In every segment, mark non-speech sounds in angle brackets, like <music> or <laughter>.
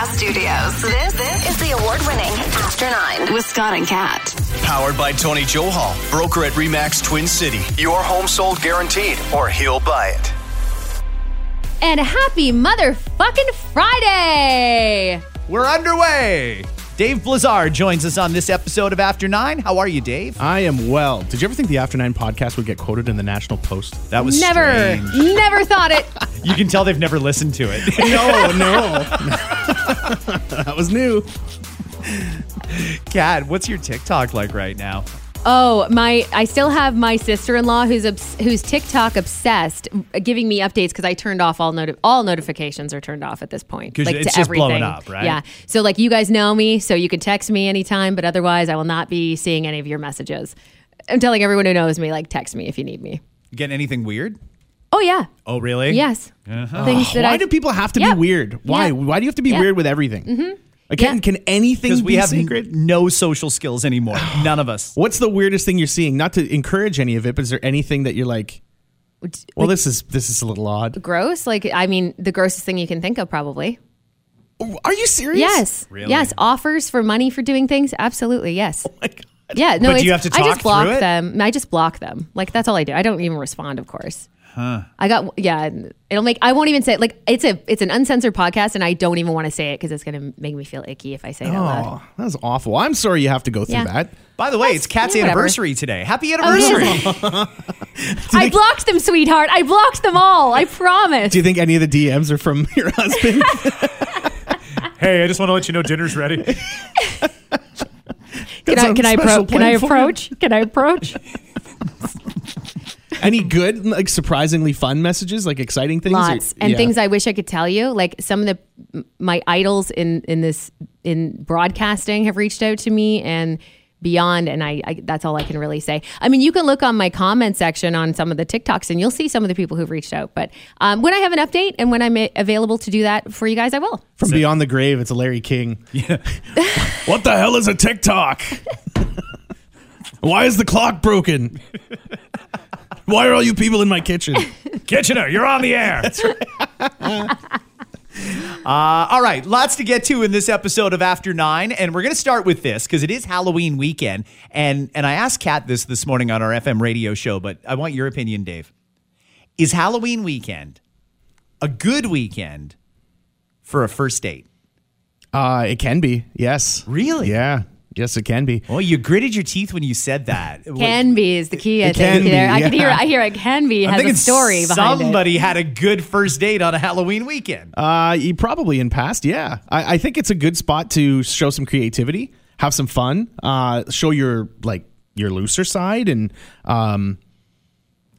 Podcast Studios. This, this is the award winning After Nine with Scott and Kat. Powered by Tony Johal, broker at Remax Twin City. Your home sold guaranteed, or he'll buy it. And happy motherfucking Friday! We're underway. Dave Blizzard joins us on this episode of After Nine. How are you, Dave? I am well. Did you ever think the After Nine podcast would get quoted in the National Post? That was Never, strange. never thought it. <laughs> You can tell they've never listened to it. <laughs> No, no. <laughs> that was new. Kat, what's your TikTok like right now? Oh, my! I still have my sister-in-law who's obs- who's TikTok obsessed, giving me updates because I turned off all noti- all notifications are turned off at this point. like it's to just everything. blowing up, right? Yeah. So like you guys know me, so you can text me anytime, but otherwise I will not be seeing any of your messages. I'm telling everyone who knows me, like text me if you need me. Getting anything weird? Oh yeah. Oh, really? Yes. Things that Why I do people have to be weird? Why? Why do you have to be weird with everything? Mm-hmm. Like, can, Yeah. can anything be we have secret? n- no social skills anymore. <sighs> None of us. What's the weirdest thing you're seeing? Not to encourage any of it, but is there anything that you're like, well, this is this is a little odd. gross. Like I mean, the grossest thing you can think of, probably. Are you serious? Yes. Really? Yes. Offers for money for doing things. Absolutely. Yes. Oh my God. Yeah. No. But do you have to I just block through it? them. I just block them. Like that's all I do. I don't even respond. Of course. Huh. I got yeah. It'll make. I won't even say it. Like it's a it's an uncensored podcast, and I don't even want to say it because it's gonna make me feel icky if I say it out loud. Oh, that was awful. I'm sorry you have to go through Yeah. that. By the way, it's Kat's yeah, whatever. anniversary today. Happy Oh, anniversary. is. <laughs> <laughs> I blocked them, sweetheart. I blocked them all. I promise. Do you think any of the DMs are from <laughs> your husband? hey, I just want to let you know dinner's ready. can I some can I special appro- can I plan for you? approach? Can I approach? Any good, like surprisingly fun messages, like exciting things? or- lots and yeah. things I wish I could tell you. Like some of the my idols in in this in broadcasting have reached out to me and beyond and I, I that's all I can really say. I mean, you can look on my comment section on some of the TikToks and you'll see some of the people who've reached out. But um, when I have an update and when I'm a- available to do that for you guys, I will. From Beyond the Grave, it's Larry King. Yeah. <laughs> what the hell is a TikTok? <laughs> Why is the clock broken? <laughs> Why are all you people in my kitchen? <laughs> Kitchener, you're on the air. <laughs> Uh, all right, lots to get to in this episode of After Nine, and we're going to start with this because it is Halloween weekend, and and I asked Kat this this morning on our FM radio show, but I want your opinion, Dave. Is Halloween weekend a good weekend for a first date? Uh, it can be, yes. Really? Yeah. Yes, it can be. Well, you gritted your teeth when you said that. <laughs> Can be is the key. I It think can be, there. I can hear. yeah. I hear it can be I'm has a story behind it. somebody had a good first date on a Halloween weekend. Uh, you probably in past, yeah. I, I think it's a good spot to show some creativity, have some fun, uh, show your like your looser side, and um,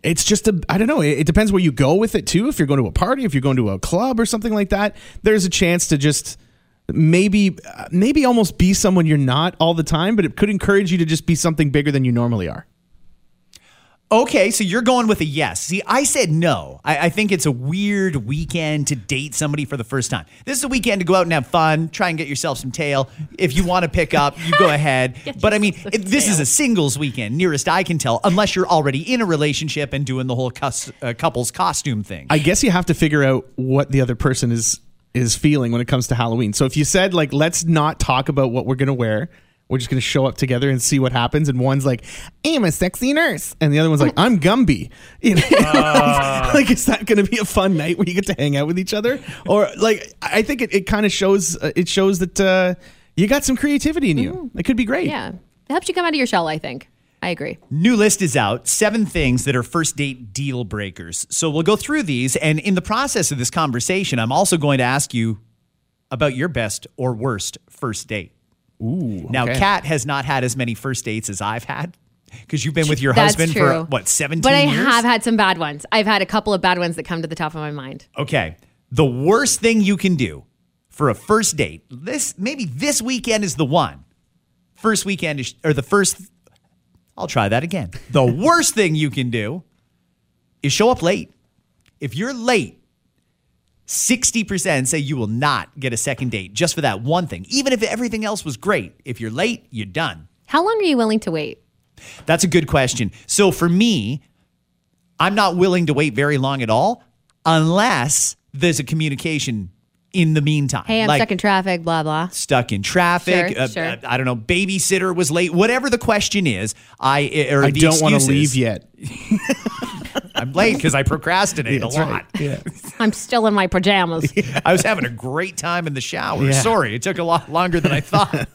it's just a I don't know. It, it depends where you go with it too. If you're going to a party, if you're going to a club or something like that, there's a chance to just maybe uh, maybe almost be someone you're not all the time, but it could encourage you to just be something bigger than you normally are. Okay, so you're going with a yes. See, I said no. I, I think it's a weird weekend to date somebody for the first time. This is a weekend to go out and have fun, try and get yourself some tail. If you want to pick up, you go <laughs> ahead. but I mean, it, this is a singles weekend, nearest I can tell, unless you're already in a relationship and doing the whole cus- uh, couple's costume thing. I guess you have to figure out what the other person is is feeling when it comes to Halloween. So if you said like let's not talk about what we're going to wear, we're just going to show up together and see what happens and one's like I'm a sexy nurse and the other one's like I'm Gumby. <laughs> You know? <laughs> like is that going to be a fun night where you get to hang out with each other or like I think it, it kind of shows uh, it shows that uh, you got some creativity in you. It could be great. Yeah, it helps you come out of your shell. I think. I agree. New list is out seven things that are first date deal breakers. So we'll go through these. And in the process of this conversation, I'm also going to ask you about your best or worst first date. Ooh. Now, okay. Kat has not had as many first dates as I've had because you've been with your That's husband true. for what, 17 But I years? have had some bad ones. I've had a couple of bad ones that come to the top of my mind. Okay. The worst thing you can do for a first date, this maybe this weekend is the one. First weekend is, or the first, I'll try that again. The worst thing you can do is show up late. If you're late, 60% say you will not get a second date just for that one thing, even if everything else was great. If you're late, you're done. How long are you willing to wait? That's a good question. So for me, I'm not willing to wait very long at all unless there's a communication in the meantime. Hey, I'm Like, stuck in traffic, blah, blah. stuck in traffic. Sure, uh, sure. uh, I don't know. Babysitter was late. Whatever the question is, I or I the don't want to leave yet. <laughs> I'm late because I procrastinate a lot. right. Yeah. <laughs> I'm still in my pajamas. <laughs> I was having a great time in the shower. Yeah. Sorry, it took a lot longer than I thought.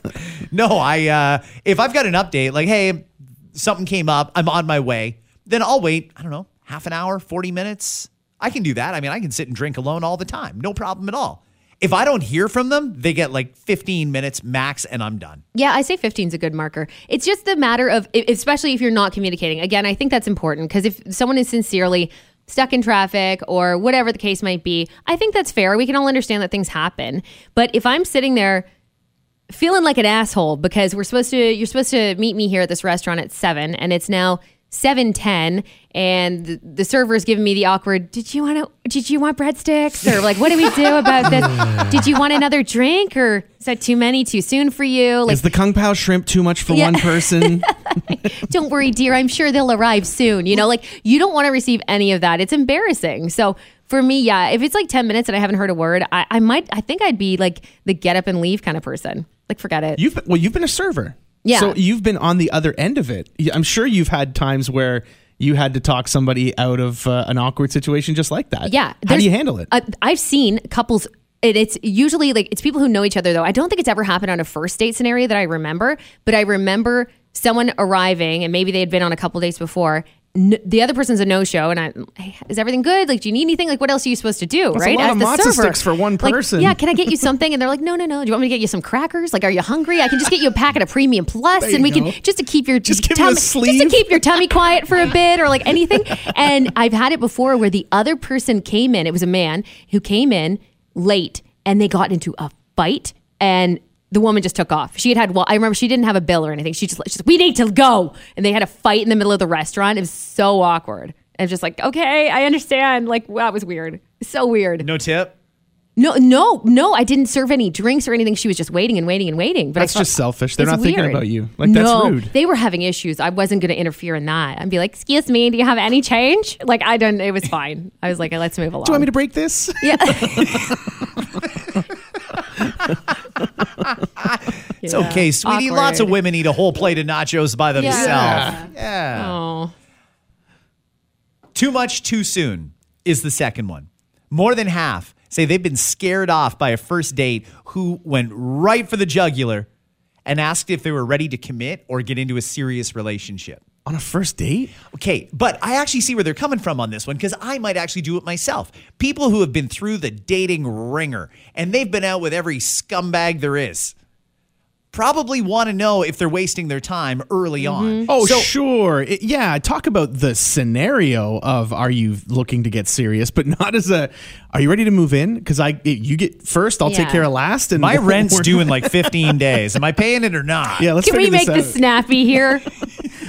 no, I uh, if I've got an update, like hey, something came up, I'm on my way, then I'll wait. I don't know, half an hour, forty minutes. I can do that. I mean, I can sit and drink alone all the time, no problem at all. If I don't hear from them, they get like 15 minutes max, and I'm done. Yeah, I say 15 is a good marker. It's just the matter of, especially if you're not communicating. Again, I think that's important because if someone is sincerely stuck in traffic or whatever the case might be, I think that's fair. We can all understand that things happen. But if I'm sitting there feeling like an asshole because we're supposed to, you're supposed to meet me here at this restaurant at seven and it's now 710 and the, the server's giving me the awkward did you want to did you want breadsticks or like what do we do about this <laughs> did you want another drink or is that too many too soon for you like Is the Kung Pao shrimp too much for Yeah. one person? <laughs> don't worry, dear. I'm sure they'll arrive soon. You know, like you don't want to receive any of that. It's embarrassing. So for me, yeah, if it's like 10 minutes and I haven't heard a word, I, I might, I think I'd be like the get up and leave kind of person. Like, forget it. You've been, well, you've been a server. Yeah. So you've been on the other end of it. I'm sure you've had times where you had to talk somebody out of uh, an awkward situation just like that. Yeah. How do you handle it? Uh, I've seen couples. It, it's usually like it's people who know each other though. I don't think it's ever happened on a first date scenario that I remember, but I remember someone arriving and maybe they had been on a couple dates before. N- the other person's a no show, and I hey, is everything good? Like, do you need anything? Like, what else are you supposed to do? That's a right? lot of matzo sticks for one Like, person. yeah, can I get you <laughs> something? And they're like, no, no, no. Do you want me to get you some crackers? Like, are you hungry? I can just get you a packet of Premium Plus, There and you we go. can just to keep your Just give a tummy, just to keep your tummy quiet for a <laughs> bit or like anything. And I've had it before where the other person came in, it was a man who came in late and they got into a fight and the woman just took off. She had had, well, I remember she didn't have a bill or anything. She just, she's like, we need to go. And they had a fight in the middle of the restaurant. It was so awkward. And just like, okay, I understand. Like, wow, it was weird. So weird. No tip. No, no, no. I didn't serve any drinks or anything. She was just waiting and waiting and waiting. But I That's thought- just selfish. They're It's not thinking about you. Like, that's no, rude. They were having issues. I wasn't going to interfere in that. I'd be like, "Excuse me, do you have any change?" Like I don't. It was fine. I was like, "Let's move along." Do you want me to break this? Yeah. <laughs> <laughs> It's okay, sweetie. Lots of women eat a whole plate of nachos by themselves. Yeah. Oh, Too much too soon is the second one. More than half say they've been scared off by a first date who went right for the jugular and asked if they were ready to commit or get into a serious relationship. On a first date? Okay, but I actually see where they're coming from on this one because I might actually do it myself. People who have been through the dating wringer and they've been out with every scumbag there is probably want to know if they're wasting their time early mm-hmm. on. Oh, So- sure. It- yeah, talk about the scenario of are you looking to get serious, but <laughs> not as a are you ready to move in? Because I you get first, I'll take care of last. And My <laughs> rent's due in like 15 days. Am I paying it or not? Yeah, let's can we figure make this this snappy here? <laughs>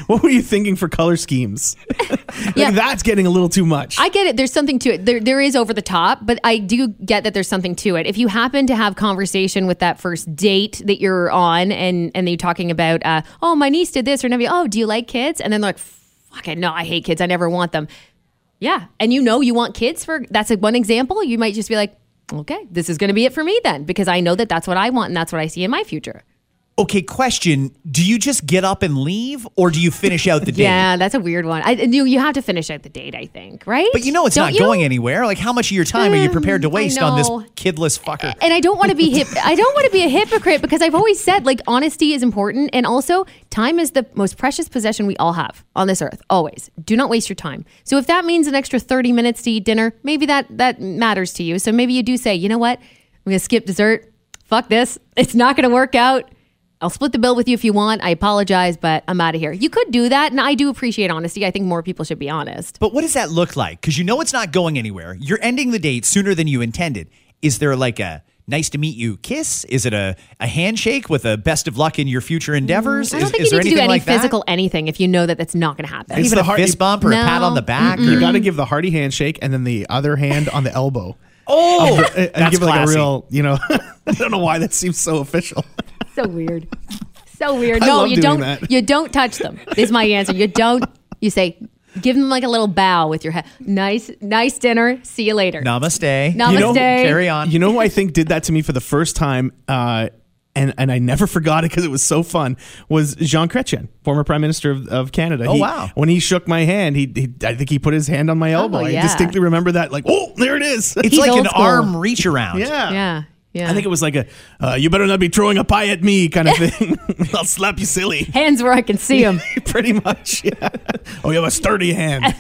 <laughs> What were you thinking for color schemes? <laughs> like, Yeah. that's getting a little too much. I get it. There's something to it. There, there is over the top, but I do get that there's something to it. If you happen to have conversation with that first date that you're on, and and they're talking about, uh, oh, my niece did this, or nephew, oh, do you like kids? And then they're like, fuck it, no, I hate kids. I never want them. Yeah, and you know you want kids for that's like one example. You might just be like, okay, this is going to be it for me then, because I know that that's what I want and that's what I see in my future. Okay, question. Do you just get up and leave or do you finish out the <laughs> date? Yeah, that's a weird one. I, you you have to finish out the date, I think, right? But you know it's Don't not you? going anywhere. Like how much of your time are you prepared to Um, waste on this kidless fucker? and I don't want to be hip. <laughs> I don't want to be a hypocrite because I've always said like honesty is important, and also time is the most precious possession we all have on this earth. Always, do not waste your time. So if that means an extra thirty minutes to eat dinner, maybe that that matters to you. So maybe you do say, you know what, I'm gonna skip dessert. Fuck this. It's not gonna work out. I'll split the bill with you if you want. I apologize, but I'm out of here. You could do that, and I do appreciate honesty. I think more people should be honest. But what does that look like? Because you know it's not going anywhere. You're ending the date sooner than you intended. Is there like a nice to meet you kiss? Is it a, a handshake with a best of luck in your future endeavors? Mm, I don't is, think is you there need to do any like that? physical anything if you know that that's not going to happen. It's Even the a heart- fist bump or a pat on the back? you got to give the hearty handshake and then the other hand on the elbow. oh, and that's give it like a real, you know, <laughs> I don't know why that seems so official. So weird. So weird. I no, love you doing don't. that. You don't touch them. Is my answer. You don't. You say Give them like a little bow with your head. Nice, nice dinner. See you later. Namaste. Namaste. You know, carry on. You know who I think did that to me for the first time, uh, and and I never <laughs> forgot it because it was so fun. Was Jean Chrétien, former Prime Minister of, of Canada? Oh, He- wow. When he shook my hand, he, he I think he put his hand on my elbow. yeah. I distinctly remember that. Like, oh, there it is. it's He's like old an school. arm reach around. yeah. Yeah, yeah. I think it was like a, uh, you better not be throwing a pie at me kind of <laughs> thing. <laughs> I'll slap you silly. hands where I can see them. <laughs> Pretty much, yeah. Oh, you have a sturdy hand.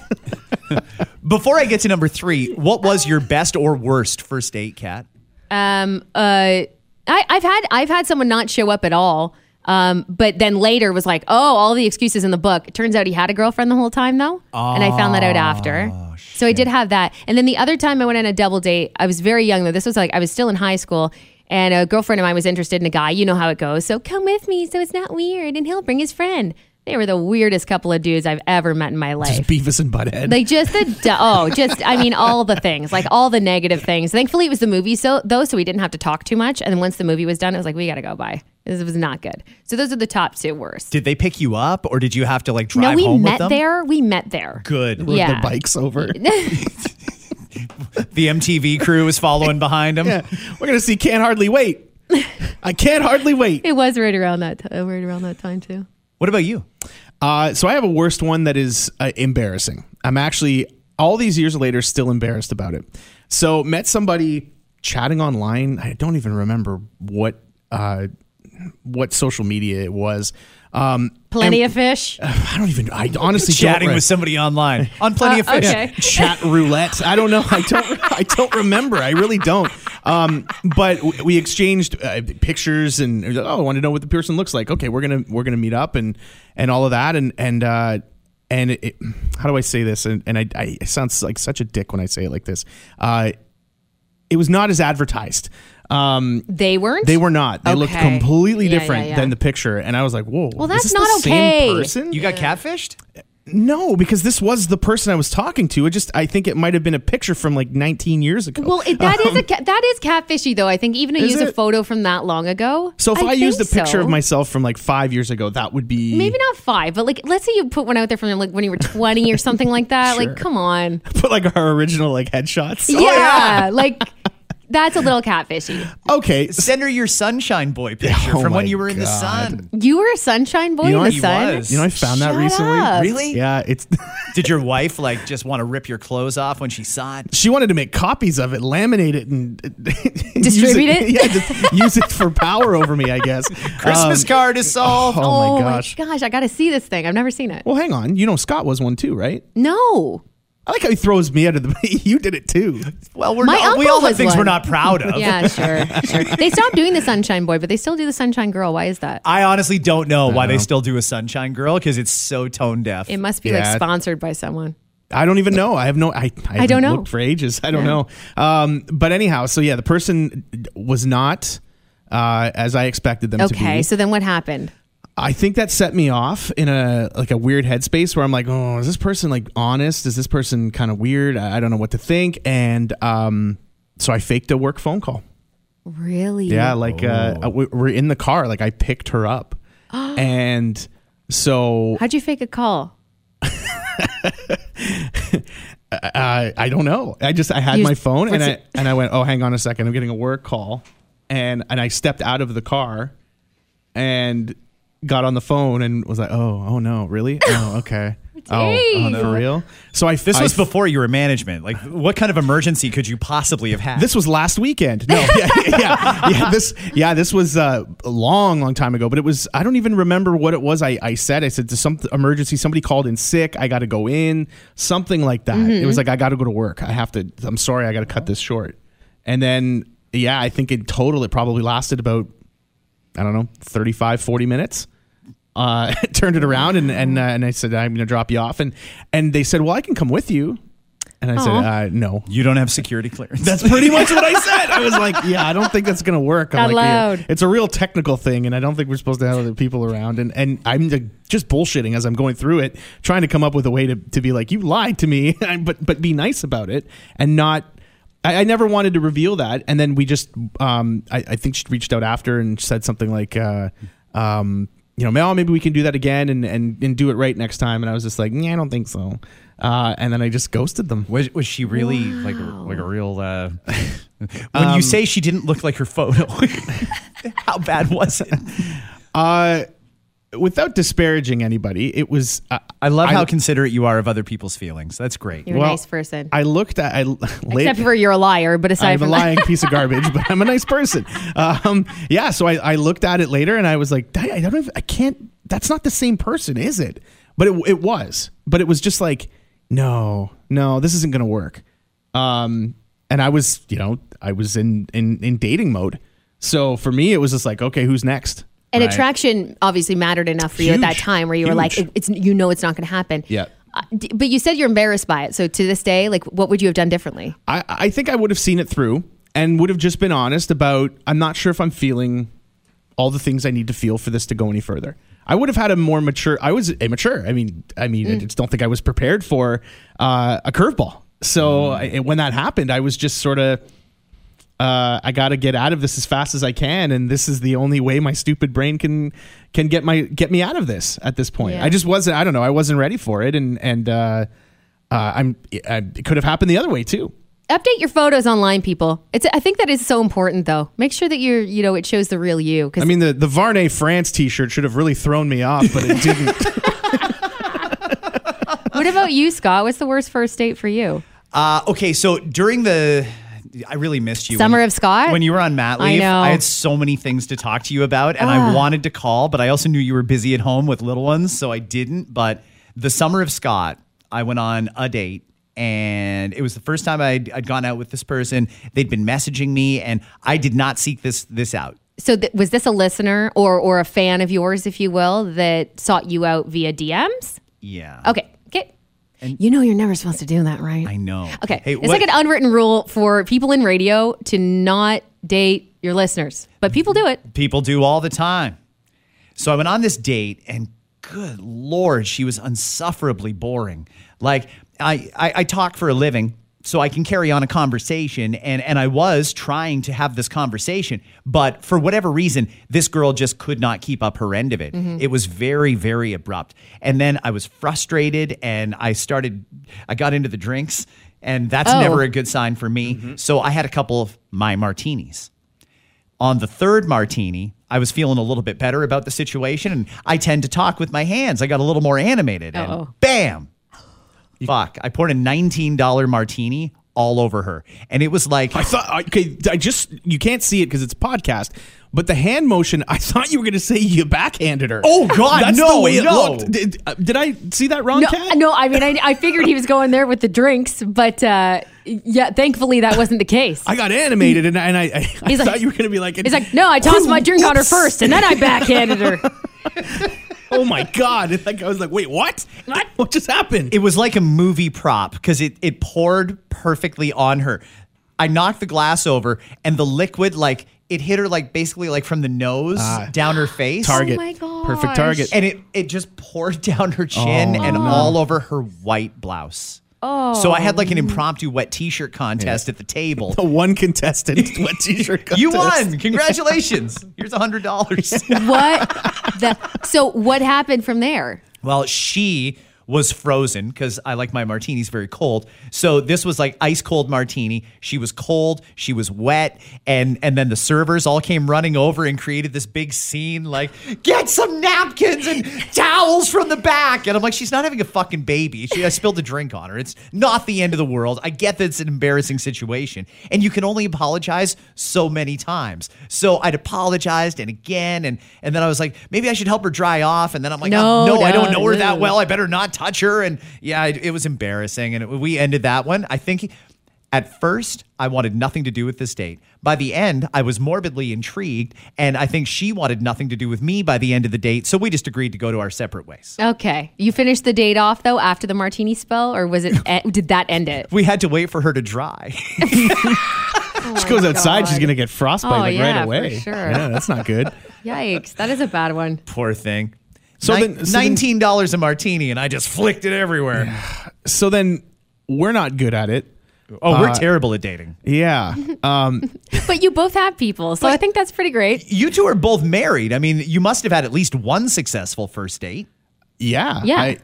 Before I get to number three, what was your best or worst first date, Kat? Um, uh, I, I've had I've had someone not show up at all. Um, but then later was like, oh, all the excuses in the book. It turns out he had a girlfriend the whole time though, and I found that out after. So I did have that. And then the other time I went on a double date, I was very young though. This was like I was still in high school. And a girlfriend of mine was interested in a guy. You know how it goes. So come with me so it's not weird. And he'll bring his friend. They were the weirdest couple of dudes I've ever met in my life. Just Beavis and Butthead. Like just the du- oh, just I mean all the things, like all the negative things. Thankfully, it was the movie, so though, so we didn't have to talk too much. And then once the movie was done, it was like we got to go. Bye. This was not good. So those are the top two worst. Did they pick you up or did you have to like drive No, we home with met them? there. We met there. Good. Rode yeah. their bikes over. <laughs> The MTV crew was following behind them. Yeah. We're gonna see. Can't hardly wait. I can't hardly wait. It was right around that t- right around that time too. What about you? Uh, so I have a worst one that is uh, embarrassing. I'm actually all these years later still embarrassed about it. So met somebody chatting online. I don't even remember what uh, what social media it was. Um, Plenty and- of fish. <laughs> I don't even. I honestly don't Chatting re- with somebody online <laughs> on Plenty of Uh, Fish. okay. chat roulette. I don't know. I don't. <laughs> I don't remember. I really don't. Um, but we exchanged uh, pictures, and it was like, oh, I want to know what the person looks like. Okay, we're gonna we're gonna meet up and and all of that, and and uh, and it, how do I say this? And and I, I it sounds like such a dick when I say it like this. Uh, it was not as advertised. Um, They weren't. they were not. They looked completely Yeah, yeah, different yeah. than the picture, and I was like, "Whoa, Well, is that's this not the okay. Same person? You got catfished? No, because this was the person I was talking to. It just I think it might have been a picture from like 19 years ago. Well, it, that is a ca- that is catfishy though. I think even to Is use a photo from that long ago. so if I, used a picture so. of myself from like 5 years ago, that would be maybe not five, but like let's say you put one out there from like when you were twenty or something like that. Sure. Like, come on. put like our original like headshots. yeah, like that's a little catfishy. Okay. Send her your sunshine boy picture <laughs> Oh from when you were in the God. sun. You were a sunshine boy You know in what? the He sun. was. You know I found that Shut recently. up. Really? Yeah, it's <laughs> Did your wife like just want to rip your clothes off when she saw it? she wanted to make copies of it, laminate it and <laughs> Distribute use it? Yeah, just use it for power over me, I guess. Christmas Um, card is solved. Oh, my gosh. gosh, I got to see this thing. I've never seen it. Well, hang on. You know Scott was one too, right? No. I like how he throws me out of the <laughs> you did it too. Well, we're My not, we uncle all have was things we're one. not proud of. Yeah, <laughs> sure, sure. They stopped doing the sunshine boy, but they still do the sunshine girl. Why is that? I honestly don't know why they still do a sunshine girl because it's so tone deaf. It must be Yeah. like sponsored by someone. I don't even know. I have no. I I, don't haven't know. Looked for ages. I don't Yeah. know. Um, but anyhow, so yeah, the person was not uh, as I expected them to be. Okay, so then what happened? I think that set me off in a like a weird headspace where I'm like, oh, is this person like honest? Is this person kind of weird? I, I don't know what to think. And um, so I faked a work phone call. Really? Yeah, like uh, Oh. we- we're in the car. Like I picked her up, <gasps> and so How'd you fake a call? <laughs> uh, I don't know. I just I had You- my phone and what's I it- and I went, oh, hang on a second, I'm getting a work call, and and I stepped out of the car, and got on the phone and was like, oh, oh no, really? <laughs> Oh, okay. Oh, oh, Dang. for real? So I this I- was before you were management. Like, what kind of emergency could you possibly have had? This was last weekend. No, <laughs> yeah, yeah, yeah. This, yeah, this was uh, a long, long time ago. But it was. I don't even remember what it was. I, I said. I said to some emergency. Somebody called in sick. I got to go in. Something like that. It was like I got to go to work. I have to. I'm sorry. I got to cut this short. And then, yeah, I think in total it probably lasted about I don't know 35, 40 minutes. Uh, <laughs> turned it around and and uh, and I said I'm going to drop you off and and they said well I can come with you and I said uh, no you don't have security clearance. that's pretty much what I <laughs> said. I was like, yeah, I don't think that's going to work. I'm Not like, yeah, it's a real technical thing, and I don't think we're supposed to have other people around. And and I'm like, just bullshitting as I'm going through it, trying to come up with a way to, to be like, you lied to me, <laughs> but but be nice about it and not. I, I never wanted to reveal that, and then we just, um, I, I think she reached out after and said something like, uh, um, you know, Mel, maybe we can do that again and, and, and do it right next time. And I was just like, yeah, I don't think so. Uh, and then I just ghosted them. Was, was she really like like a real? Uh, <laughs> when Um, you say she didn't look like her photo, <laughs> how bad was it? <laughs> Uh, without disparaging anybody, it was. Uh, I love I- how considerate you are of other people's feelings. That's great. You're a nice person. I looked at. I <laughs> late, Except for you're a liar, but aside I'm a from that, lying piece of <laughs> garbage, but I'm a nice person. Um, yeah, so I, I looked at it later and I was like, I I don't, even, I can't. That's not the same person, is it? But it, it was. But it was just like, no, no, this isn't going to work. Um, and I was, you know, I was in in in dating mode. So for me, it was just like, okay, who's next? And Right. attraction obviously mattered enough for you at that time where you were like, it- it's you know it's not going to happen. Yeah. Uh, d- but you said you're embarrassed by it. So to this day, like, what would you have done differently? I, I think I would have seen it through and would have just been honest about I'm not sure if I'm feeling all the things I need to feel for this to go any further. I would have had a more mature. I was immature. I mean, I mean, I just don't think I was prepared for uh, a curveball. So I, when that happened, I was just sort of. Uh, I got to get out of this as fast as I can, and this is the only way my stupid brain can can get my get me out of this at this point. Yeah. I just wasn't. I don't know. I wasn't ready for it, and and uh, uh, I'm. I, it could have happened the other way too. Update your photos online, people. It's I think that is so important though. Make sure that you're you know it shows the real you. Because I mean, the the Varney France T-shirt should have really thrown me off, but it didn't. <laughs> <laughs> what about you, Scott? What's the worst first date for you? Uh, okay, so during the, I really missed you. Summer When- of Scott? When you were on mat I leave, know. had so many things to talk to you about, and I ah. wanted to call, but I also knew you were busy at home with little ones, so I didn't. But the summer of Scott, I went on a date. And it was the first time I'd, I'd gone out with this person. They'd been messaging me, and I did not seek this this out. So th- was this a listener or or a fan of yours, if you will, that sought you out via DMs? Yeah. Okay. Okay. you know you're never supposed to do that, right? I know. Okay. Hey, it's what- like an unwritten rule for people in radio to not date your listeners, but people do it. people do all the time. So I went on this date, and good lord, she was insufferably boring. Like I, I, I talk for a living, so I can carry on a conversation, and and I was trying to have this conversation, but for whatever reason, this girl just could not keep up her end of it. Mm-hmm. It was very, very abrupt, and then I was frustrated, and I started, I got into the drinks. And that's Oh. never a good sign for me. Mm-hmm. So I had a couple of my martinis. On the third martini, I was feeling a little bit better about the situation, and I tend to talk with my hands. I got a little more animated, and Uh-oh. bam, fuck! I poured a nineteen dollar martini all over her, and it was like I thought. Okay, I just you can't see it because it's a podcast. But the hand motion, I thought you were going to say you backhanded her. Oh, God, that's no, the way it no. looked. Did, uh, did I see that wrong, No, Kat? no. I mean, I, I figured he was going there with the drinks, but uh, yeah, thankfully that wasn't the case. I got animated, and, I- and I, I, I He's thought like- you were going to be like, He's like, no, I tossed my drink on her first, and then I backhanded her. <laughs> oh my god! And like I was like, wait, what? What? What just happened? it was like a movie prop because it it poured perfectly on her. I knocked the glass over, and the liquid like it hit her like basically like from the nose ah. down her face. target. <gasps> Oh my gosh. Perfect target. and it it just poured <laughs> down her chin oh. and oh. all over her white blouse. Oh. So I had like an oh. impromptu wet t-shirt contest at the table. the one contestant <laughs> wet t-shirt. Contest. You won! <laughs> Congratulations! Here's a hundred dollars. What the? So what happened from there? well, she was frozen because I like my martinis very cold. So this was like ice cold martini. She was cold, she was wet, and and then the servers all came running over and created this big scene like get some napkins and towels from the back. And I'm like, she's not having a fucking baby. She I spilled a drink on her. It's not the end of the world. I get that it's an embarrassing situation, and you can only apologize so many times. So I'd apologized and again, and and then I was like, maybe I should help her dry off. And then I'm like, oh, No, oh, no, I don't know her that well. I better not touch her. And yeah, it, it was embarrassing. And it, we ended that one. I think at first I wanted nothing to do with this date. By the end, I was morbidly intrigued. And I think she wanted nothing to do with me by the end of the date. So we just agreed to go to our separate ways. Okay, you finished the date off though after the martini spell, or was it? <laughs> did that end it? We had to wait for her to dry. <laughs> <laughs> She goes oh, outside, she's gonna get frostbite Oh, like yeah, right for away. sure. Yeah, that's not good. Yikes, that is a bad one. Poor thing. So Nin- then- so $19 a martini, and I just flicked it everywhere. So then we're not good at it. Oh, we're Uh, terrible at dating. Yeah. Um, <laughs> But you both have people, so I think that's pretty great. You two are both married. I mean, you must have had at least one successful first date. yeah. Yeah. I,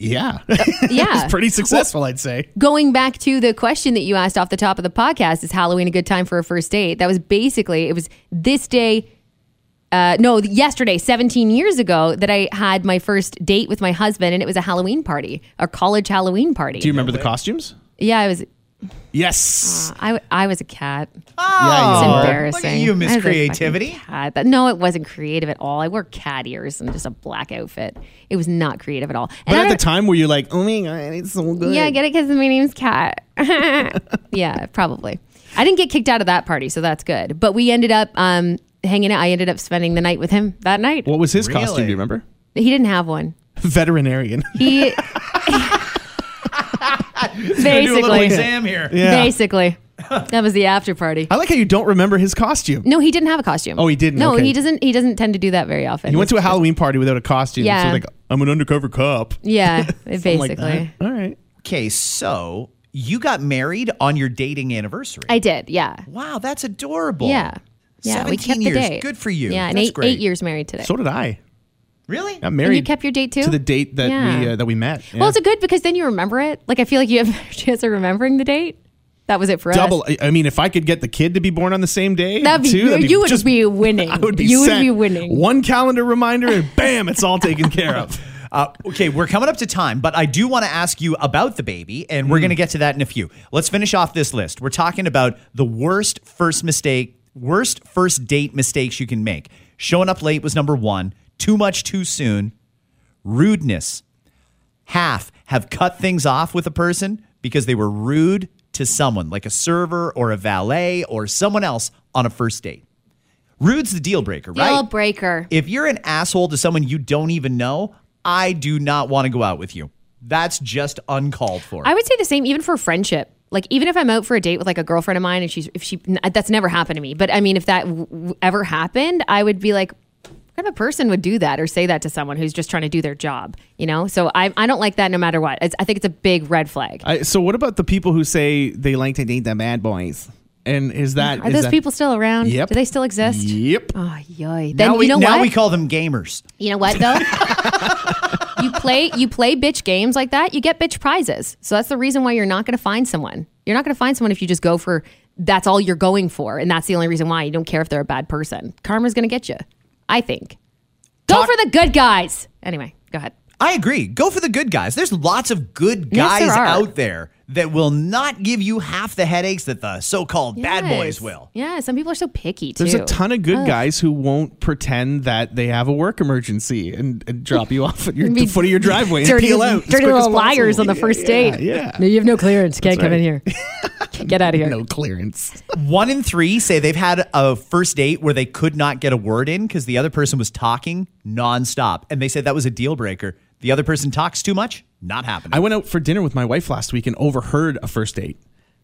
yeah. <laughs> Yeah. it's pretty successful, I'd say. Going back to the question that you asked off the top of the podcast, is Halloween a good time for a first date? That was basically it was this day. Uh, no, yesterday, 17 years ago, that I had my first date with my husband, and it was a Halloween party, a college Halloween party. Do you remember the costumes? yeah, I was. Yes. I, I was a cat. yeah, It's you embarrassing. Look at you, Miss I was a fucking Creativity. cat. That- no, it wasn't creative at all. I wore cat ears and just a black outfit. It was not creative at all. But at I- the time, were you like, oh my God, it's so good? Yeah, I get it because my name's Cat. <laughs> yeah, probably. I didn't get kicked out of that party, so that's good. But we ended up um, hanging out. I ended up spending the night with him that night. What was his Really? costume? Do you remember? He didn't have one. Veterinarian. He <laughs> <laughs> Do a little basically, exam here. Yeah. basically, that was the after party. I like how you don't remember his costume. No, he didn't have a costume. Oh, he didn't? No, Okay. he doesn't. He doesn't tend to do that very often. He went to a Halloween party without a costume. Yeah. So like, I'm an undercover cop. Yeah, <laughs> Something like basically. that. All right. Okay, so you got married on your dating anniversary. I did. Yeah. wow, that's adorable. Yeah. Yeah. We 17 kept the date. Good for you. Yeah, and That's eight, great. eight years married today. So did I. Really? Got married. you kept your date too? to the date that Yeah. we uh, that we met. Yeah. Well, it's a good because then you remember it. Like I feel like you have <laughs> a chance of remembering the date. That was it for double. us. Double. I mean, if I could get the kid to be born on the same day, That'd be, too, that'd you would just- be winning. <laughs> I would be you set. would be winning. One calendar reminder, and bam, it's all taken care of. <laughs> Uh, okay, we're coming up to time, but I do want to ask you about the baby, and we're going to get to that in a few. Let's finish off this list. We're talking about the worst first mistake, worst first date mistakes you can make. Showing up late was number one. Too much too soon. Rudeness. Half have cut things off with a person because they were rude to someone, like a server or a valet or someone else on a first date. Rude's the deal breaker, right? Deal breaker. if you're an asshole to someone you don't even know, I do not want to go out with you. That's just uncalled for. I would say the same even for friendship. Like even if I'm out for a date with like a girlfriend of mine and she's if she that's never happened to me, but I mean if that w- w- ever happened, I would be like what kind of a person would do that or say that to someone who's just trying to do their job, you know? So I I don't like that no matter what. It's, I think it's a big red flag. I, so, what about the people who say they like to date the bad boys? And is that Are is those that- people still around? Yep. Do they still exist? Yep. Oh, yoy. Then now we, you know now what? we call them gamers. You know what though? <laughs> you play you play bitch games like that, you get bitch prizes. So that's the reason why you're not going to find someone. You're not going to find someone if you just go for that's all you're going for, and that's the only reason why you don't care if they're a bad person. Karma's going to get you. I think. Go Talk- for the good guys. Anyway, go ahead. I agree. Go for the good guys. There's lots of good Yes, guys there out there that will not give you half the headaches that the so-called bad boys will. Yeah, some people are so picky too. There's a ton of good Ugh. guys who won't pretend that they have a work emergency and, and drop you off at your, <laughs> the foot of your driveway and dirty, peel out. as dirty quick little liars on the first Yeah, date. Yeah. No, you have no clearance. Can't come in here. <laughs> Get out of here. No clearance. <laughs> One in three say they've had a first date where they could not get a word in because the other person was talking nonstop, and they said that was a deal breaker. The other person talks too much. Not happening. I went out for dinner with my wife last week and overheard a first date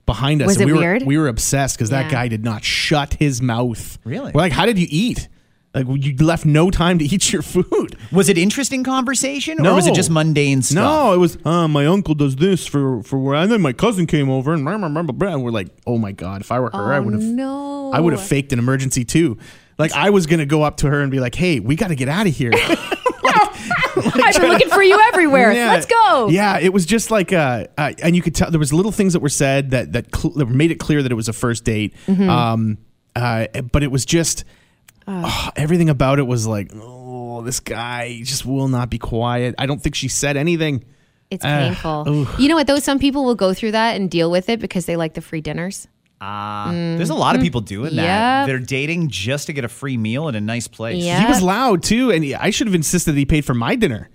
behind us. Was and it we weird? Were, we were obsessed because that Yeah. guy did not shut his mouth. Really? We're like, how did you eat? Like you left no time to <laughs> eat your food. was it interesting conversation, or was it No. just mundane stuff? No, it was. Uh, my uncle does this for for where, and then my cousin came over, and blah, blah, blah, blah, blah. and we're like, oh my god, if I were her, I would have. Oh, no. I would have faked an emergency too. Like I was gonna go up to her and be like, hey, we got to get out of here. <laughs> <laughs> I've been looking for you everywhere. Yeah. Let's go. Yeah, it was just like, uh, uh, and you could tell there was little things that were said that that, cl- that made it clear that it was a first date. Mm-hmm. Um, uh, but it was just oh, everything about it was like, oh, this guy just will not be quiet. I don't think she said anything. It's Uh, painful. you know what? Though some people will go through that and deal with it because they like the free dinners. Ah, there's a lot of people doing that. They're dating just to get a free meal in a nice place. Yeah. He was loud too, and I should have insisted that he paid for my dinner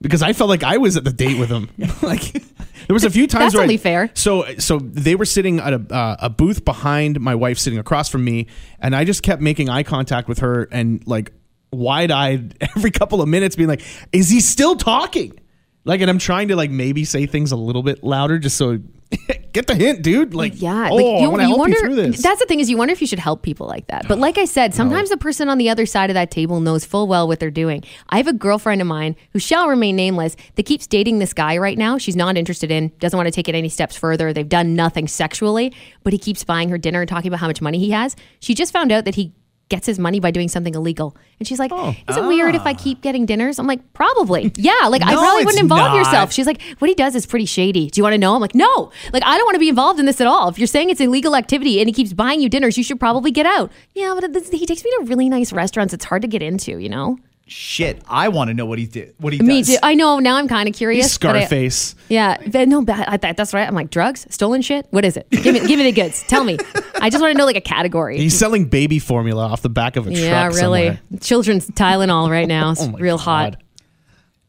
because I felt like I was at the date with him. <laughs> <laughs> like there was a few times That's where I- fair. So so they were sitting at a uh, a booth behind my wife, sitting across from me, and I just kept making eye contact with her and like wide eyed <laughs> every couple of minutes, being like, "Is he still talking?" Like, and I'm trying to like maybe say things a little bit louder just so <laughs> get the hint, dude. Like, Yeah, oh, like I want to help wonder. you through this. That's the thing is, you wonder if you should help people like that. But like I said, sometimes the person on the other side of that table knows full well what they're doing. I have a girlfriend of mine who shall remain nameless that keeps dating this guy right now. She's not interested in, doesn't want to take it any steps further. They've done nothing sexually, but he keeps buying her dinner and talking about how much money he has. She just found out that he gets his money by doing something illegal. And she's like, Oh. Is it weird if I keep ah. getting dinners? I'm like, Probably. <laughs> Yeah. Like, I probably wouldn't involve not. yourself. She's like, What he does is pretty shady. Do you want to know? I'm like, No. Like, I don't want to be involved in this at all. If you're saying it's illegal activity and he keeps buying you dinners, you should probably get out. Yeah, but he takes me to really nice restaurants. It's hard to get into, you know? Shit, I want to know what he did. What he Me does. too. I know. Now I'm kind of curious. He's but I- Scarface. yeah, but no, but I, that, that's right. I'm like drugs, stolen shit. What is it? Give me, give me the goods. Tell me. I just want to know like a category. He's selling baby formula off the back of a truck. yeah, truck. really. somewhere. Children's Tylenol right now. It's <laughs> Oh my real hot. God.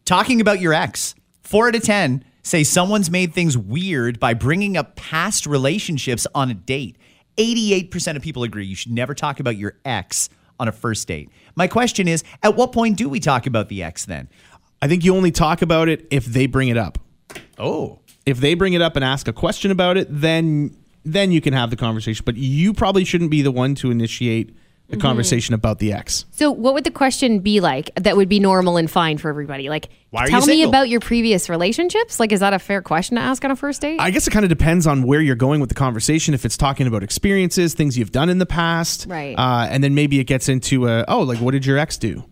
Talking about your ex, four out of 10 say someone's made things weird by bringing up past relationships on a date. 88% of people agree you should never talk about your ex on a first date. My question is at what point do we talk about the ex then? I think you only talk about it if they bring it up. Oh. If they bring it up and ask a question about it, then then you can have the conversation. But you probably shouldn't be the one to initiate the mm-hmm. conversation about the ex. So, what would the question be like that would be normal and fine for everybody? Like, Why are you tell me about your previous relationships. Like, is that a fair question to ask on a first date? I guess it kind of depends on where you're going with the conversation. If it's talking about experiences, things you've done in the past, Right. Uh, and then maybe it gets into a, oh, like what did your ex do,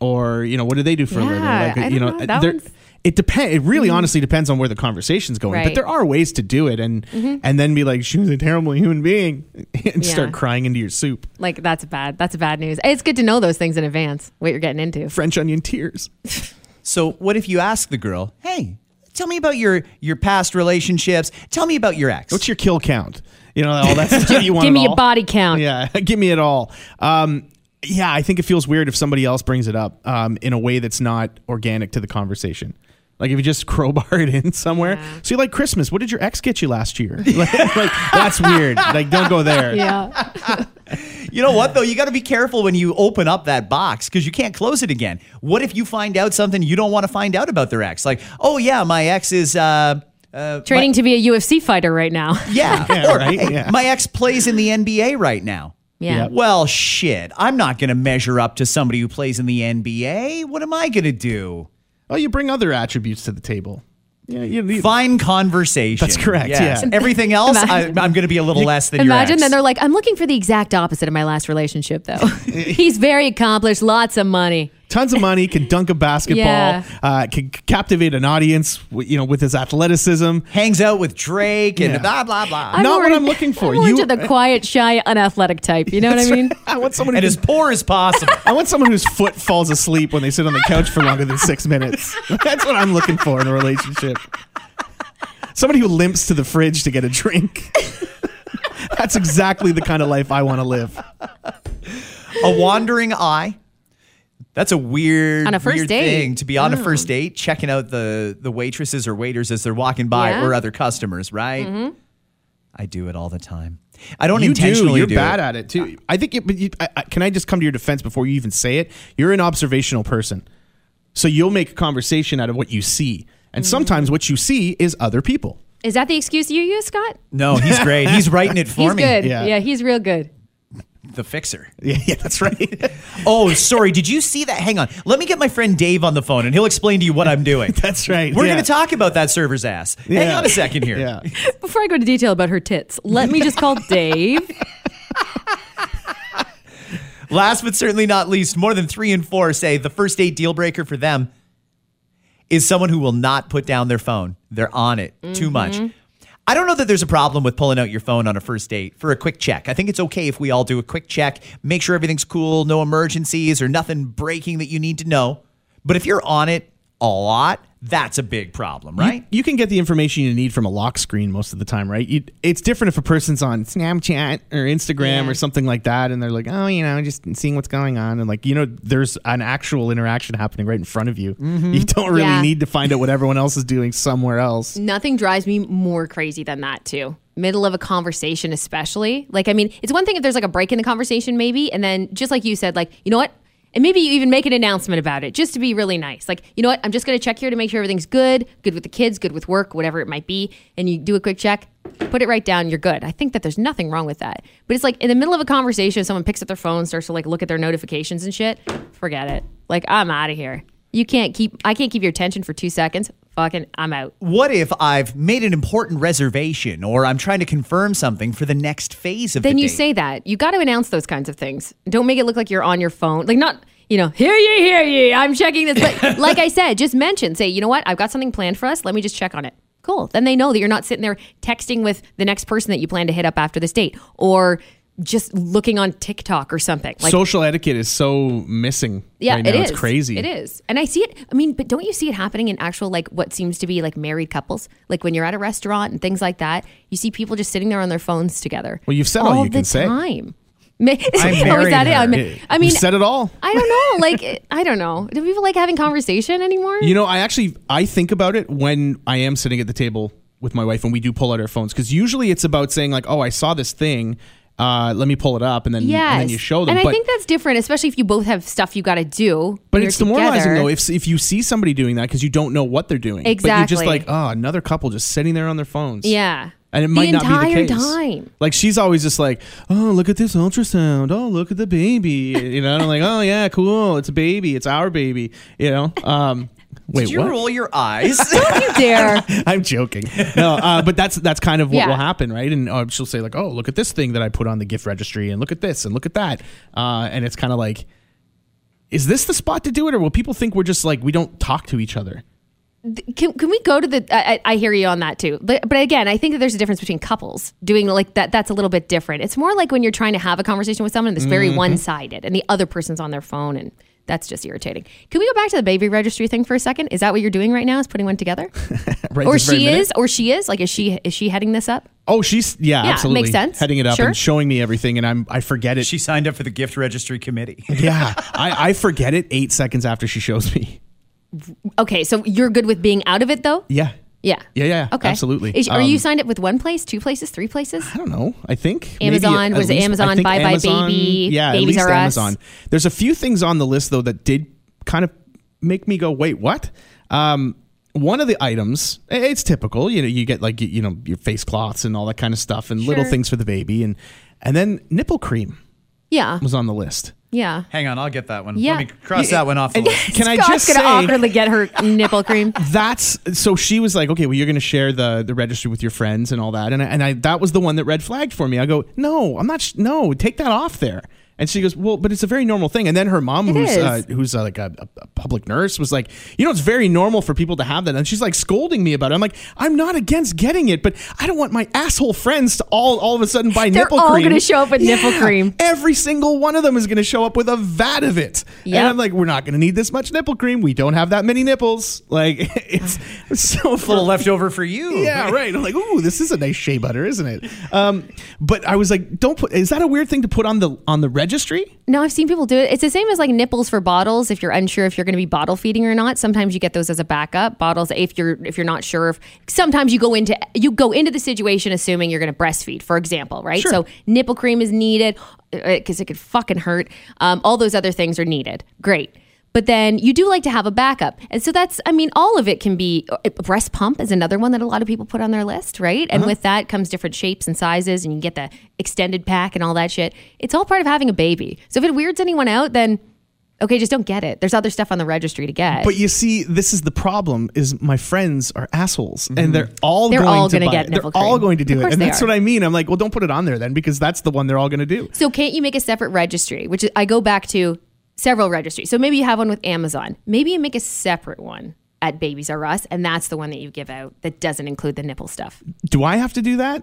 or you know what do they do for a living? Yeah, Like I you know, know. That there- one's- Mm. it depends. It really honestly depends on where the conversation's going. But Right. Mm-hmm. there are ways to do it, and and then be like, she was a terrible human being, <laughs> and Yeah. start crying into your soup. like, that's bad. That's bad news. It's good to know those things in advance. What you're getting into. French onion tears. <laughs> So what if you ask the girl, "Hey, tell me about your your past relationships. Tell me about your ex." What's your kill count? You know, all that stuff you want. To do. Give me a body count. Yeah, <laughs> give me it all. Um, yeah, I think it feels weird if somebody else brings it up um, in a way that's not organic to the conversation. Like if you just <laughs> crowbar it in somewhere. So you like Christmas? What did your ex get you last year? <laughs> like, like, that's weird. Like don't go there. Yeah. <laughs> You know what though? You got to be careful when you open up that box because you can't close it again. What if you find out something you don't want to find out about their ex? Like, oh yeah, my ex is uh, uh, Training to be a UFC fighter right now. yeah, Yeah, or right? Yeah. my ex plays in the NBA right now. Yeah. Well, shit. I'm not going to measure up to somebody who plays in the NBA. What am I going to do? Oh, you bring other attributes to the table. Yeah, you, you, Fine conversation. That's correct, Yes. yeah. Everything else, I, Imagine- I'm going to be a little less than your Imagine ex. then they're like, I'm looking for the exact opposite of my last relationship, though. <laughs> He's very accomplished, lots of money. Tons of money, can dunk a basketball, Yeah. uh, can captivate an audience. You know, with his athleticism. hangs out with Drake and Yeah. blah blah blah. I'm Not more what I'm looking for. I'm You- into the <laughs> quiet, shy, unathletic type. You know what I mean? <laughs> I want someone and can as poor as possible. <laughs> I want someone whose foot falls asleep when they sit on the couch for longer than six minutes. That's what I'm looking for in a relationship. Somebody who limps to the fridge to get a drink. That's exactly the kind of life I want to live. a wandering eye. That's a weird, On a first weird date. thing to be on a first date, checking out the the waitresses or waiters as they're walking by Yeah. Mm-hmm. or other customers. Right? I do it all the time. I don't You do. intentionally You're do bad it. at it too. I think. It, but you, I, I, can I just come to your defense before you even say it? You're an observational person, so you'll make a conversation out of what you see, and Mm-hmm. sometimes what you see is other people. Is that the excuse you use, Scott? No, he's great. He's writing it <laughs> for He's me. good. Yeah. Yeah. he's real good. The fixer. <laughs> Yeah, yeah, that's right. <laughs> Oh, sorry. Did you see that? Hang on. Let me get my friend Dave on the phone, and he'll explain to you what I'm doing. <laughs> that's right. We're yeah. going to talk about that server's ass. Hang on a second here. Yeah. Before I go into detail about her tits, let me just call Dave. Last but certainly not least, more than three and four say the first date deal breaker for them is someone who will not put down their phone. They're on it too mm-hmm. much. I don't know that there's a problem with pulling out your phone on a first date for a quick check. I think it's okay if we all do a quick check, make sure everything's cool, no emergencies or nothing breaking that you need to know. But if you're on it a lot, that's a big problem, right? You can get the information you need from a lock screen most of the time, right? You, it's different if a person's on Snapchat or Instagram Yeah. or something like that, and they're like, "Oh, you know, just seeing what's going on," and like, you know, there's an actual interaction happening right in front of you. Mm-hmm. You don't really Yeah. need to find out what everyone else is doing somewhere else. Nothing drives me more crazy than that, too. Middle of a conversation, especially. Like, I mean, it's one thing if there's like a break in the conversation, maybe, and then just like you said, like, you know what? And maybe you even make an announcement about it just to be really nice. Like, you know what? I'm just going to check here to make sure everything's good, good with the kids, good with work, whatever it might be. And you do a quick check, put it right down, you're good. I think that there's nothing wrong with that. But it's like in the middle of a conversation, someone picks up their phone, starts to like look at their notifications and shit. Forget it. Like, I'm out of here. You can't keep, I can't keep your attention for two seconds. Fucking, I'm out. What if I've made an important reservation or I'm trying to confirm something for the next phase of then the you date? say that. You got to announce those kinds of things. Don't make it look like you're on your phone. Like not, you know, hear ye, hear ye. I'm checking this. But <laughs> like I said, just mention, say, you know what? I've got something planned for us. Let me just check on it. Cool. Then they know that you're not sitting there texting with the next person that you plan to hit up after this date or just looking on TikTok or something. Like Social etiquette is so missing. yeah, right it now. is. It's crazy. It is. And I see it. I mean, but don't you see it happening in actual, like, what seems to be like married couples? Like when you're at a restaurant and things like that, you see people just sitting there on their phones together. Well, you've said all you the can say. time. <laughs> Ma- oh, is that it? her. I'm- I mean, said it all. I don't know. Like, I don't know. Do people like having conversation anymore? You know, I actually I think about it when I am sitting at the table with my wife and we do pull out our phones because usually it's about saying like, "Oh, I saw this thing. Uh, let me pull it up," and then yes. and then you show them. And but I think that's different, especially if you both have stuff you got to do. but it's demoralizing together. though if if you see somebody doing that because you don't know what they're doing. But you're Exactly. just like, oh, another couple just sitting there on their phones. Yeah. And it The might not be the entire case. time. Like she's always just like, oh, look at this ultrasound. Oh, look at the baby. You know, and I'm like, oh yeah, cool. It's a baby. It's our baby. You know. Um, wait, Did you what? roll your eyes? <laughs> Don't you dare. <laughs> I'm joking. No, uh, but that's that's kind of what Yeah. will happen, right? And uh, she'll say like, "Oh, look at this thing that I put on the gift registry, and look at this, and look at that," uh, and it's kind of like, is this the spot to do it, or will people think we're just like we don't talk to each other? can, can we go to the I, I I hear you on that too but, but again i think that there's a difference between couples doing like that that's a little bit different it's more like when you're trying to have a conversation with someone that's very Mm-hmm. one-sided and the other person's on their phone and that's just irritating can we go back to the baby registry thing for a second is that what you're doing right now is putting one together <laughs> Right or she minute? is or she is like is she is she heading this up Oh, she's yeah, Yeah, absolutely makes sense. heading it up Sure. and showing me everything, and I'm I forget it. she signed up for the gift registry committee. <laughs> yeah, I, I forget it eight seconds after she shows me. okay so you're good with being out of it though Yeah, yeah Yeah, yeah, okay absolutely. Is- are you Um, signed up with one place two places three places I don't know. I think Amazon, was least- Amazon Buy Buy Baby, Yeah, Babies at least R Us? Amazon. There's a few things on the list though that did kind of make me go, wait, what? Um, one of the items, it's typical. You know, you get like you know your face cloths and all that kind of stuff, and little things for the baby, and and then nipple cream yeah was on the list. Yeah Hang on, I'll get that one. Yeah. Let me cross that one off the <laughs> list. can I Scott's just gonna say awkwardly get her nipple cream <laughs> that's so she was like, okay, well, you're going to share the the registry with your friends and all that, and I, and I that was the one that red flagged for me. I go, no, I'm not. Sh- no, take that off there. And she goes, well, but it's a very normal thing. And then her mom, It who's uh, who's uh, like a, a public nurse, was like, you know, it's very normal for people to have that. And she's like scolding me about it. I'm like, I'm not against getting it, but I don't want my asshole friends to all all of a sudden buy nipple cream. They're nipple all cream. gonna show up with nipple cream. Every single one of them is going to show up with a vat of it. Yep. And I'm like, we're not going to need this much nipple cream. We don't have that many nipples. Like, it's, <laughs> it's so full little leftover for you. yeah, right. I'm like, ooh, this is a nice shea butter, isn't it? Um, but I was like, don't put. Is that a weird thing to put on the on the registry? No, I've seen people do it. It's the same as like nipples for bottles. If you're unsure if you're going to be bottle feeding or not, sometimes you get those as a backup bottles. If you're if you're not sure if sometimes you go into you go into the situation assuming you're going to breastfeed, for example, right? Sure. So nipple cream is needed because it could fucking hurt. Um, all those other things are needed. Great. But then you do like to have a backup. And so that's, I mean, all of it can be. uh, Breast pump is another one that a lot of people put on their list, right? And with that comes different shapes and sizes, and you get the extended pack and all that shit. It's all part of having a baby. So if it weirds anyone out, then okay, just don't get it. There's other stuff on the registry to get. But you see, this is the problem: is my friends are assholes, and they're all They're going all to gonna buy get it. They're nipple all going to Of do it, and that's are. what I mean. I'm like, well, don't put it on there then, because that's the one they're all going to do. So can't you make a separate registry? Which I go back to several registries. So maybe you have one with Amazon. Maybe you make a separate one at Babies R Us, and that's the one that you give out that doesn't include the nipple stuff. Do I have to do that,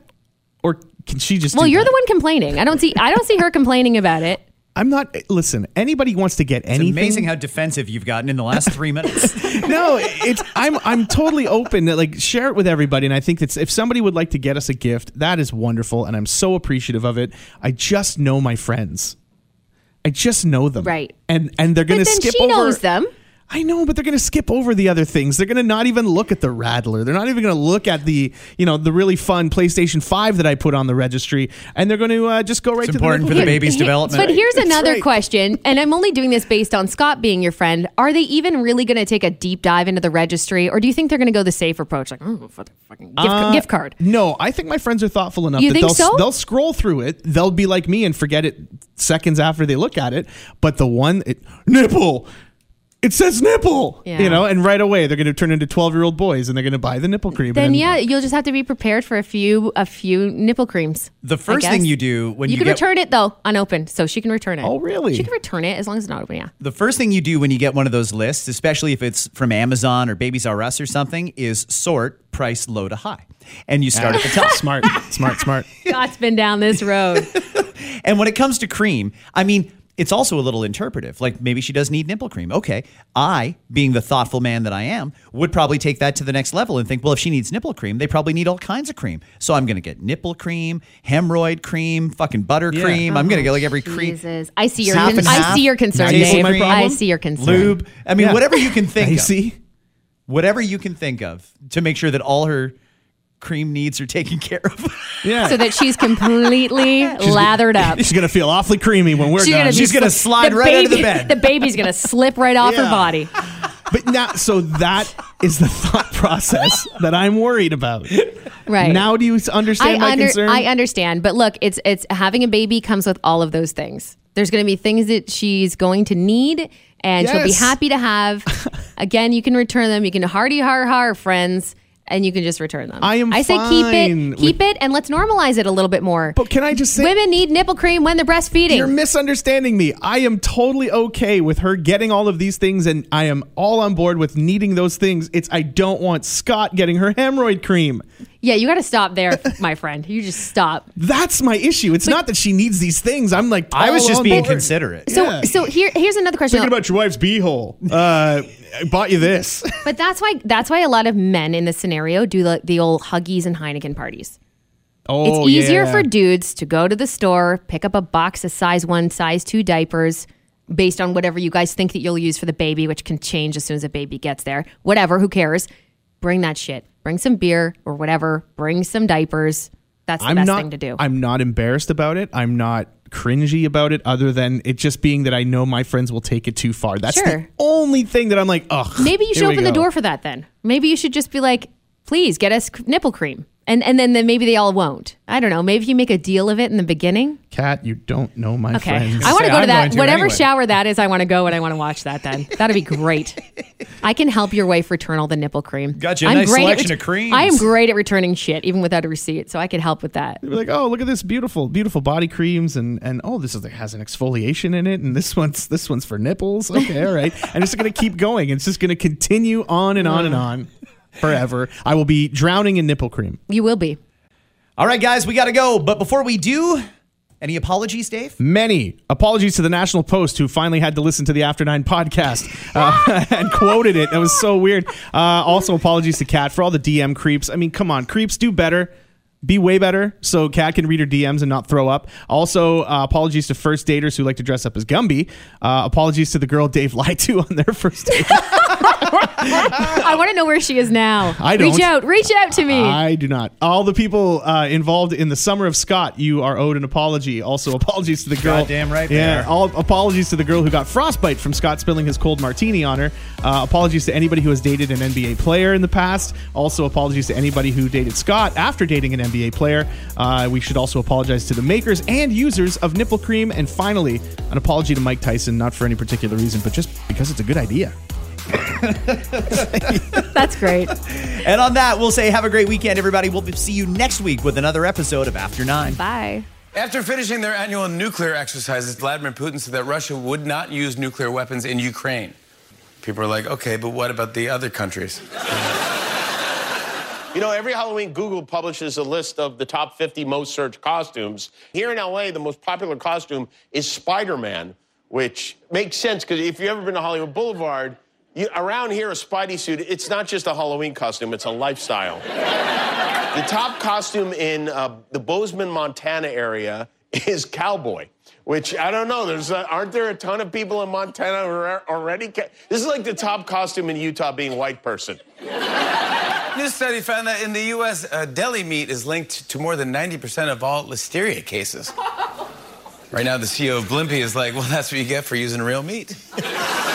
or can she just? Well, do you're that? the one complaining. I don't see. I don't see her complaining about it. I'm not. Listen, anybody wants to get It's anything. amazing how defensive you've gotten in the last three minutes. <laughs> no, it's I'm I'm totally open to like share it with everybody, and I think that's if somebody would like to get us a gift, that is wonderful, and I'm so appreciative of it. I just know my friends, I just know them, Right. And and they're gonna then skip she over. knows them. I know, but they're going to skip over the other things. They're going to not even look at the Rattler. They're not even going to look at the, you know, the really fun PlayStation 5 that I put on the registry, and they're going to uh, just go right It's to important the for the baby's Here- development. But here's That's another right. question, and I'm only doing this based on Scott being your friend. Are they even really going to take a deep dive into the registry, or do you think they're going to go the safe approach, like oh, fucking gift, Uh, gift card? No, I think my friends are thoughtful enough You that think they'll so? they'll scroll through it. They'll be like me and forget it seconds after they look at it. But the one it, nipple, it says nipple, Yeah. you know, and right away they're going to turn into twelve year old boys and they're going to buy the nipple cream. Then and yeah, you'll just have to be prepared for a few a few nipple creams. The first thing you do when you, you can get return it though unopened, so she can return it. Oh, really? She can return it as long as it's not open. Yeah. the first thing you do when you get one of those lists, especially if it's from Amazon or Babies R Us or something, is sort price low to high, and you start at the top. <laughs> smart, smart, smart. Scott's been down this road. <laughs> And when it comes to cream, I mean, it's also a little interpretive. Like maybe she does need nipple cream. Okay. I, being the thoughtful man that I am, would probably take that to the next level and think, well, if she needs nipple cream, they probably need all kinds of cream. So I'm going to get nipple cream, hemorrhoid cream, fucking buttercream. I'm going to get like every cream. Jesus, I see your con- I see your concern, Now you see my problem? I see your concern. Lube. I mean, Yeah. whatever you can <laughs> think you of. see, Whatever you can think of to make sure that all her cream needs are taken <laughs> care of. yeah. so that she's completely <laughs> lathered up. <laughs> she's going to feel awfully creamy when we're She's done. gonna, She's gonna sli- slide right out of the bed. The baby's gonna slip right off her body. But now, so that is the thought process that I'm worried about. Right. Now, do you understand my I, under, concern? I understand, but look, it's it's having a baby comes with all of those things. There's going to be things that she's going to need, and she'll be happy to have. Again, you can return them. You can hearty har har friends, and you can just return them. I am I say keep it, keep it, and let's normalize it a little bit more. But can I just say- women need nipple cream when they're breastfeeding? You're misunderstanding me. I am totally okay with her getting all of these things, and I am all on board with needing those things. It's I don't want Scott getting her hemorrhoid cream. Yeah, you got to stop there, <laughs> my friend. You just stop. That's my issue. It's not that she needs these things. I'm like, I was just being considerate. So, Yeah. so here, here's another question. Thinking about your wife's beehole. Uh, I bought you this. <laughs> But that's why that's why a lot of men in this scenario do the, the old Huggies and Heineken parties. Oh, It's easier yeah. for dudes to go to the store, pick up a box of size one, size two diapers based on whatever you guys think that you'll use for the baby, which can change as soon as the baby gets there. Whatever, who cares? Bring that shit. Bring some beer or whatever. Bring some diapers. That's the I'm best not. thing to do. I'm not embarrassed about it. I'm not cringy about it. Other than it just being that I know my friends will take it too far. That's the only thing that I'm like, ugh. Maybe you should open the door for that then. Maybe you should just be like, please get us nipple cream. And, and then, then maybe they all won't. I don't know. Maybe you make a deal of it in the beginning. Cat, you don't know my Okay. friends. I want to go to that. to Whatever anyway. shower that is, I want to go and I want to watch that then. That'd be great. I can help your wife return all the nipple cream. Got you a nice great at selection of creams. I am great at returning shit, even without a receipt. So I can help with that. Be like, oh, look at this beautiful, beautiful body creams, and and oh, this is has an exfoliation in it, and this one's this one's for nipples. Okay, all right, and it's gonna keep going. It's just gonna continue on and on and on forever. I will be drowning in nipple cream. You will be. All right, guys, we got to go. But before we do, any apologies, Dave? Many apologies to the National Post, who finally had to listen to the After Nine podcast uh, <laughs> and quoted it. That was so weird. Uh, also, apologies to Kat for all the DM creeps. I mean, come on, creeps do better. Be way better so Kat can read her DMs and not throw up. Also, uh, apologies to first daters who like to dress up as Gumby. Uh, apologies to the girl Dave <laughs> lied to on their first date. <laughs> <laughs> I want to know where she is now. I Reach don't. out. Reach out to me. I do not. All the people uh, involved in the summer of Scott, you are owed an apology. Also, apologies to the girl. Goddamn right Yeah. there. All apologies to the girl who got frostbite from Scott spilling his cold martini on her. Uh, apologies to anybody who has dated an NBA player in the past. Also, apologies to anybody who dated Scott after dating an NBA player. Uh, we should also apologize to the makers and users of nipple cream. And finally, an apology to Mike Tyson, not for any particular reason, but just because it's a good idea. <laughs> That's great. And on that, we'll say have a great weekend, everybody. We'll see you next week with another episode of After Nine. Bye. After finishing their annual nuclear exercises, Vladimir Putin said that Russia would not use nuclear weapons in Ukraine. People are like, okay, but what about the other countries? You know, every Halloween, Google publishes a list of the top 50 most searched costumes. Here in LA, the most popular costume is Spider Man, which makes sense because if you've ever been to Hollywood Boulevard, you, around here, a Spidey suit, it's not just a Halloween costume, it's a lifestyle. the top costume in uh, the Bozeman, Montana area is cowboy, which I don't know. There's a, aren't there a ton of people in Montana who are already? Ca- this is like the top costume in Utah being white person. New study found that in the U.S., uh, deli meat is linked to more than 90% of all listeria cases. Right now, the CEO of Blimpie is like, well, that's what you get for using real meat. <laughs>